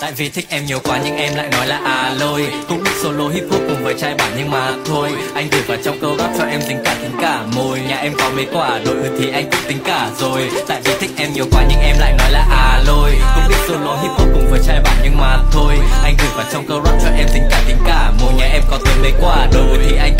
Tại vì thích em nhiều quá nhưng em lại nói là à lôi. Cũng solo hip hop cùng với trai bản nhưng mà thôi. Anh gửi vào trong câu góp cho em tính cả tính cả môi. Nhà em có mấy quả, đội thì anh cũng tính cả rồi. Tại vì thích em nhiều quá nhưng em lại nói là à lôi. Cũng biết solo hip hop cùng với trai bản nhưng mà thôi. Anh gửi vào trong câu rap cho em tính cả tính cả môi. Nhà em có tới mấy quả, đội thì anh